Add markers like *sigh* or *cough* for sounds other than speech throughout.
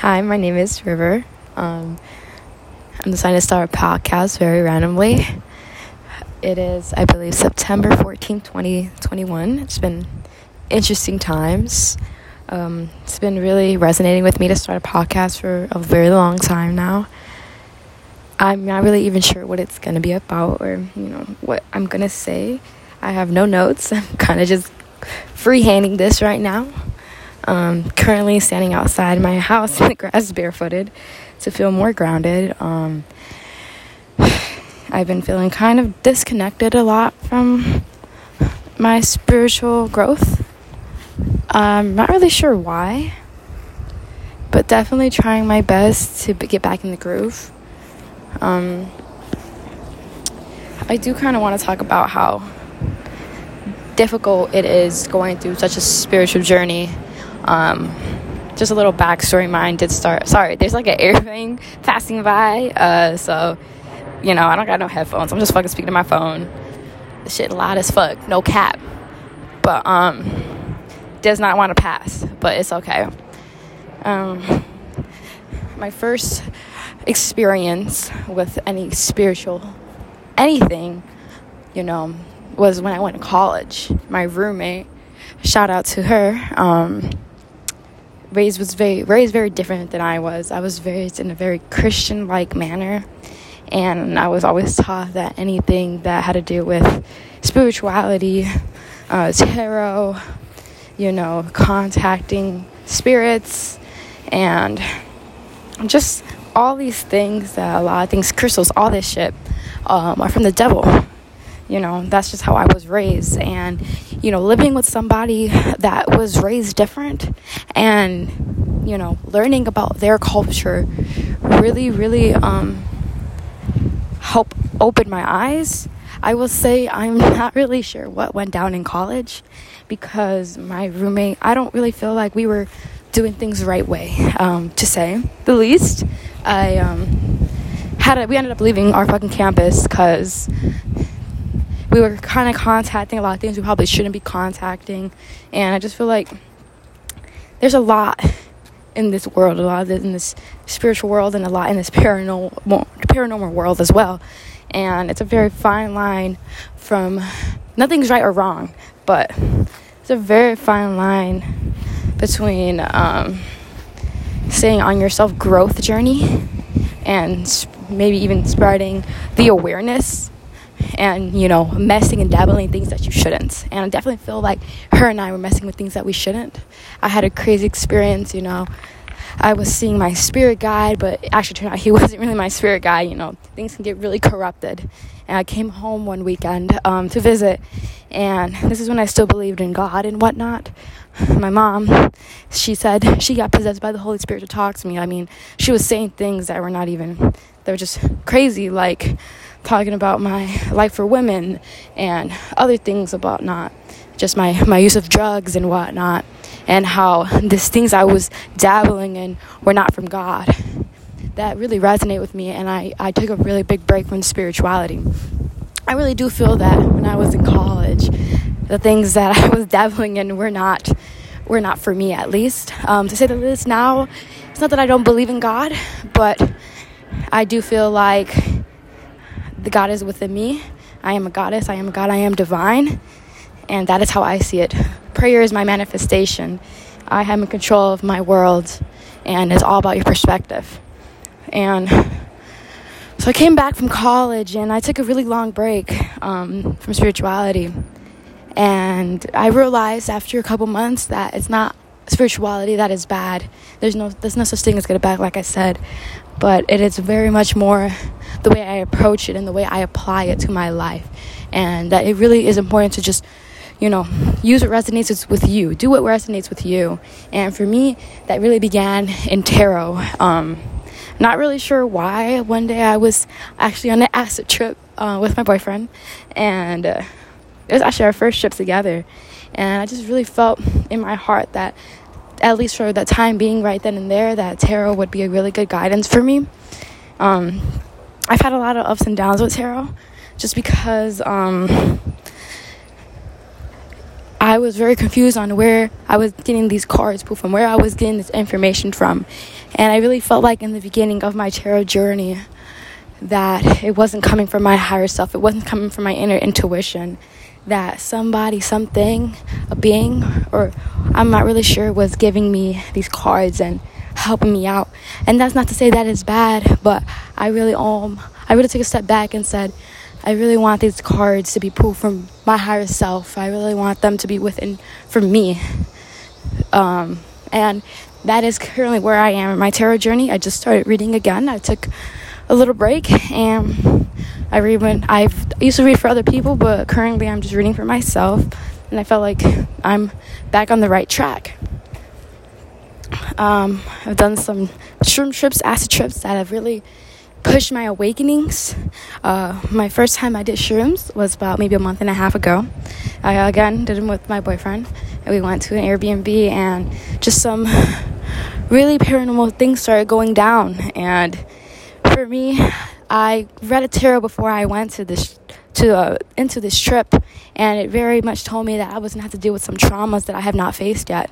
Hi, my name is River. Um, I'm deciding to start a podcast very randomly. It is, I believe, September 14th, 2021. It's been interesting times. Um, it's been really resonating with me to start a podcast for a very long time now. I'm not really even sure what it's going to be about or, you know, what I'm going to say. I have no notes. *laughs* I'm kind of just freehanding this right now. Um, currently standing outside my house in *laughs* the grass barefooted to feel more grounded. Um, *sighs* I've been feeling kind of disconnected a lot from my spiritual growth. I'm not really sure why, but definitely trying my best to get back in the groove. Um, I do kind of want to talk about how difficult it is going through such a spiritual journey um, just a little backstory. Mine did start. Sorry, there's like an airplane *laughs* passing by. Uh, so you know, I don't got no headphones. I'm just fucking speaking to my phone. Shit loud as fuck. No cap. But um, does not want to pass. But it's okay. Um, my first experience with any spiritual anything, you know, was when I went to college. My roommate, shout out to her. Um, raised was very raised very different than I was. I was raised in a very Christian like manner, and I was always taught that anything that had to do with spirituality, uh, tarot, you know, contacting spirits, and just all these things that a lot of things, crystals, all this shit, um, are from the devil. You know, that's just how I was raised. And, you know, living with somebody that was raised different and, you know, learning about their culture really, really um, help open my eyes. I will say I'm *laughs* not really sure what went down in college because my roommate, I don't really feel like we were doing things the right way, um, to say the least. I um, had a, we ended up leaving our fucking campus because we were kind of contacting a lot of things we probably shouldn't be contacting. And I just feel like there's a lot in this world, a lot in this spiritual world, and a lot in this paranormal, paranormal world as well. And it's a very fine line from nothing's right or wrong, but it's a very fine line between um, staying on your self growth journey and maybe even spreading the awareness and you know messing and dabbling in things that you shouldn't. And i definitely feel like her and i were messing with things that we shouldn't. I had a crazy experience you know. I was seeing my spirit guide but actually turned out he *laughs* wasn't really my spirit guide you know. Things can get really corrupted. And i came home one weekend um, to visit and this is when i still believed in god and whatnot. *sighs* My mom she said she got possessed by the holy spirit to talk to me. I mean she was saying things that were not even they were just crazy like talking about my life for women and other things about not just my, my use of drugs and whatnot and how these things I was dabbling in were not from God. That really resonated with me and I, I took a really big break from spirituality. I really do feel that when I was in college, the things that *laughs* I was dabbling in were not were not for me at least. Um, to say the least now, it's not that I don't believe in God, but I do feel like the God is within me. I am a goddess, I am a God, I am divine. And that is how I see it. Prayer is my manifestation. I am in control of my world, and it's all about your perspective. And so I came back from college and I took a really long break um, from spirituality. And I realized after a couple months that it's not spirituality that is bad. There's no there's no such thing as good or bad, like I said, but it is very much more the way I approach it and the way I apply it to my life, and that it really is important to just you know use what resonates with you, do what resonates with you, and for me that really began in tarot. Um, not really sure why. One day I was actually on an *laughs* acid trip uh, with my boyfriend, and uh, it was actually our first trip together. And I just really felt in my heart that at least for the time being, right then and there, that tarot would be a really good guidance for me. Um, I've had a lot of ups and downs with tarot just because um, I was very confused on where I was getting these cards from, where I was getting this information from. And I really felt like in the beginning of my tarot journey that it wasn't coming from my higher self, it wasn't coming from my inner intuition. That somebody, something, a being, or I'm not really sure, was giving me these cards and helping me out. And that's not to say that is bad, but I really um I really took a step back and said, I really want these cards to be pulled from my higher self. I really want them to be within for me. Um, and that is currently where I am in my tarot journey. I just started reading again. I took a little break and I read when I've I used to read for other people, but currently I'm just reading for myself, and I felt like I'm back on the right track. Um, I've done some shroom trips, acid trips that have really pushed my awakenings. Uh, my first time I did shrooms was about maybe a month and a half ago. I again did them with my boyfriend, and we went to an Airbnb, and just some really paranormal things started going down. And for me, I read a tarot before I went to this to uh, into this trip, and it very much told me that I was gonna have to deal with some traumas that I have not faced yet.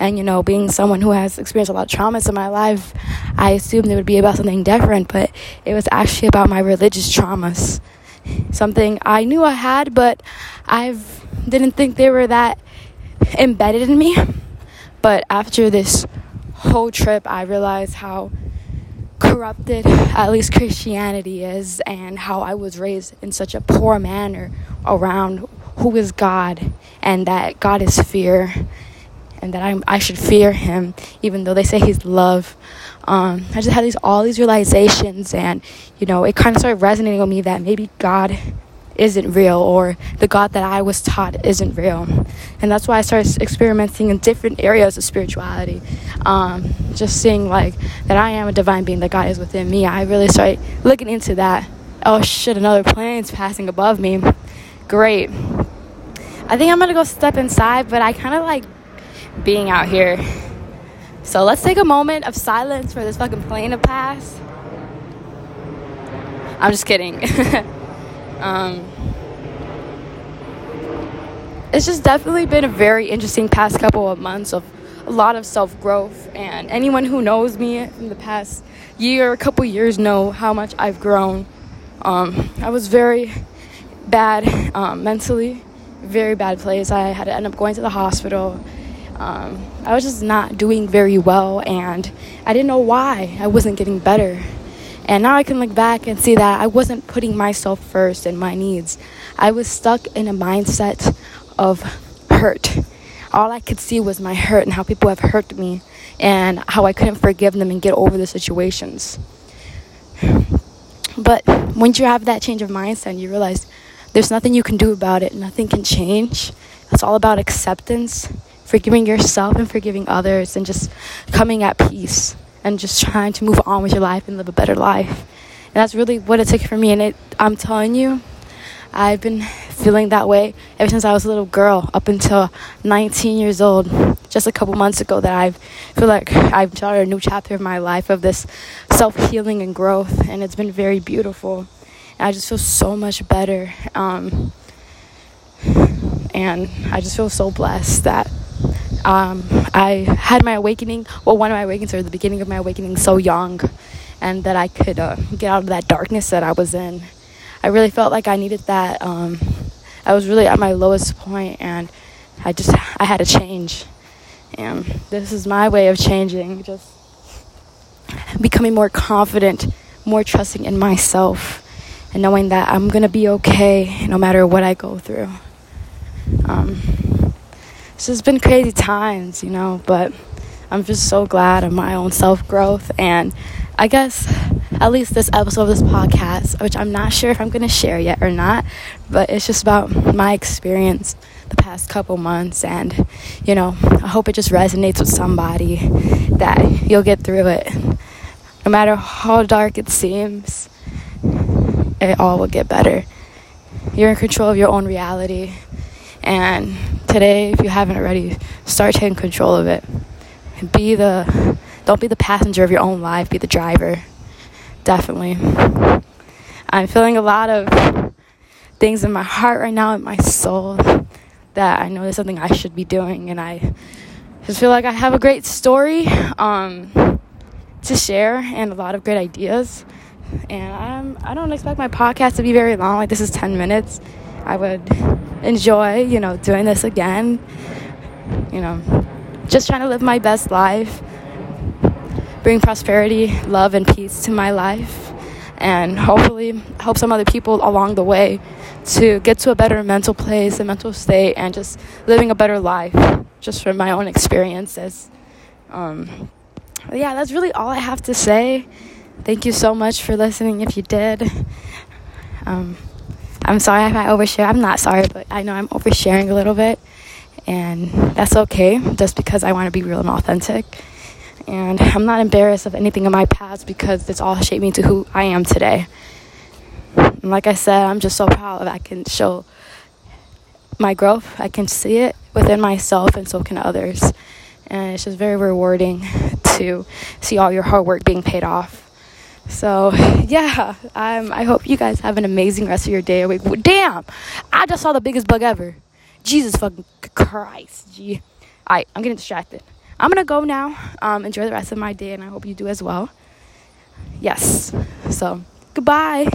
And you know, being someone who has experienced a lot of traumas in my life, I assumed it would be about something different, but it was actually about my religious traumas. Something I knew I had, but I didn't think they were that embedded in me. But after this whole trip, I realized how corrupted at least Christianity is and how I was raised in such a poor manner around who is God and that God is fear and that I'm, I should fear him even though they say he's love. Um, I just had these all these realizations and you know it kind of started resonating with me that maybe God isn't real or the God that I was taught isn't real. And that's why I started experimenting in different areas of spirituality. Um, just seeing like that I am a divine being, that God is within me. I really started looking into that. Oh shit, another plane's passing above me. Great. I think I'm gonna go step inside, but I kind of like being out here. So let's take a moment of silence for this fucking plane to pass. I'm just kidding. *laughs* Um, it's just definitely been a very interesting past couple of months of a lot of self growth. And anyone who knows me in the past year, a couple years, know how much I've grown. Um, I was very bad um, mentally, very bad place. I had to end up going to the hospital. Um, I was just not doing very well, and I didn't know why I wasn't getting better. And now I can look back and see that I wasn't putting myself first and my needs. I was stuck in a mindset of hurt. All I could see was my hurt and how people have hurt me and how I couldn't forgive them and get over the situations. But once you have that change of mindset, you realize there's nothing you can do about it, nothing can change. It's all about acceptance, forgiving yourself and forgiving others, and just coming at peace and just trying to move on with your life and live a better life. And that's really what it took for me. And it, I'm telling you, I've been feeling that way ever since I was a little girl, up until 19 years old. Just a couple months ago, that I feel like I've started a new chapter of my life of this self healing and growth, and it's been very beautiful. And I just feel so much better. Um, and I just feel so blessed that um, I had my awakening, well, one of my awakenings, or the beginning of my awakening, so young, and that I could uh, get out of that darkness that I was in. I really felt like I needed that. Um, I was really at my lowest point, and I just I had to change. And this is my way of changing, just becoming more confident, more trusting in myself, and knowing that I'm gonna be okay no matter what I go through. Um, it's just been crazy times, you know, but I'm just so glad of my own self growth. And I guess at least this episode of this podcast, which I'm not sure if I'm going to share yet or not, but it's just about my experience the past couple months. And, you know, I hope it just resonates with somebody that you'll get through it. No matter how dark it seems, it all will get better. You're in control of your own reality. And today, if you haven't already, start taking control of it. Be the, don't be the passenger of your own life, be the driver. Definitely. I'm feeling a lot of things in my heart right now, in my soul, that I know there's something I should be doing, and I just feel like I have a great story. Um, to share and a lot of great ideas. And I'm, I don't expect my podcast to be very long. Like, this is 10 minutes. I would enjoy, you know, doing this again. You know, just trying to live my best life, bring prosperity, love, and peace to my life, and hopefully help some other people along the way to get to a better mental place, a mental state, and just living a better life, just from my own experiences. Um, yeah, that's really all I have to say. Thank you so much for listening if you did. Um, I'm sorry if I overshare. I'm not sorry, but I know I'm oversharing a little bit. And that's okay, just because I want to be real and authentic. And I'm not embarrassed of anything in my past because it's all shaped me to who I am today. And like I said, I'm just so proud that I can show my growth. I can see it within myself, and so can others. And it's just very rewarding to see all your hard work being paid off. So *laughs* yeah, um, I hope you guys have an amazing rest of your day. Wait, damn, I just saw the biggest bug ever. Jesus fucking Christ. Gee. Alright, I'm getting distracted. I'm gonna go now. Um, enjoy the rest of my day, and I hope you do as well. Yes. So goodbye.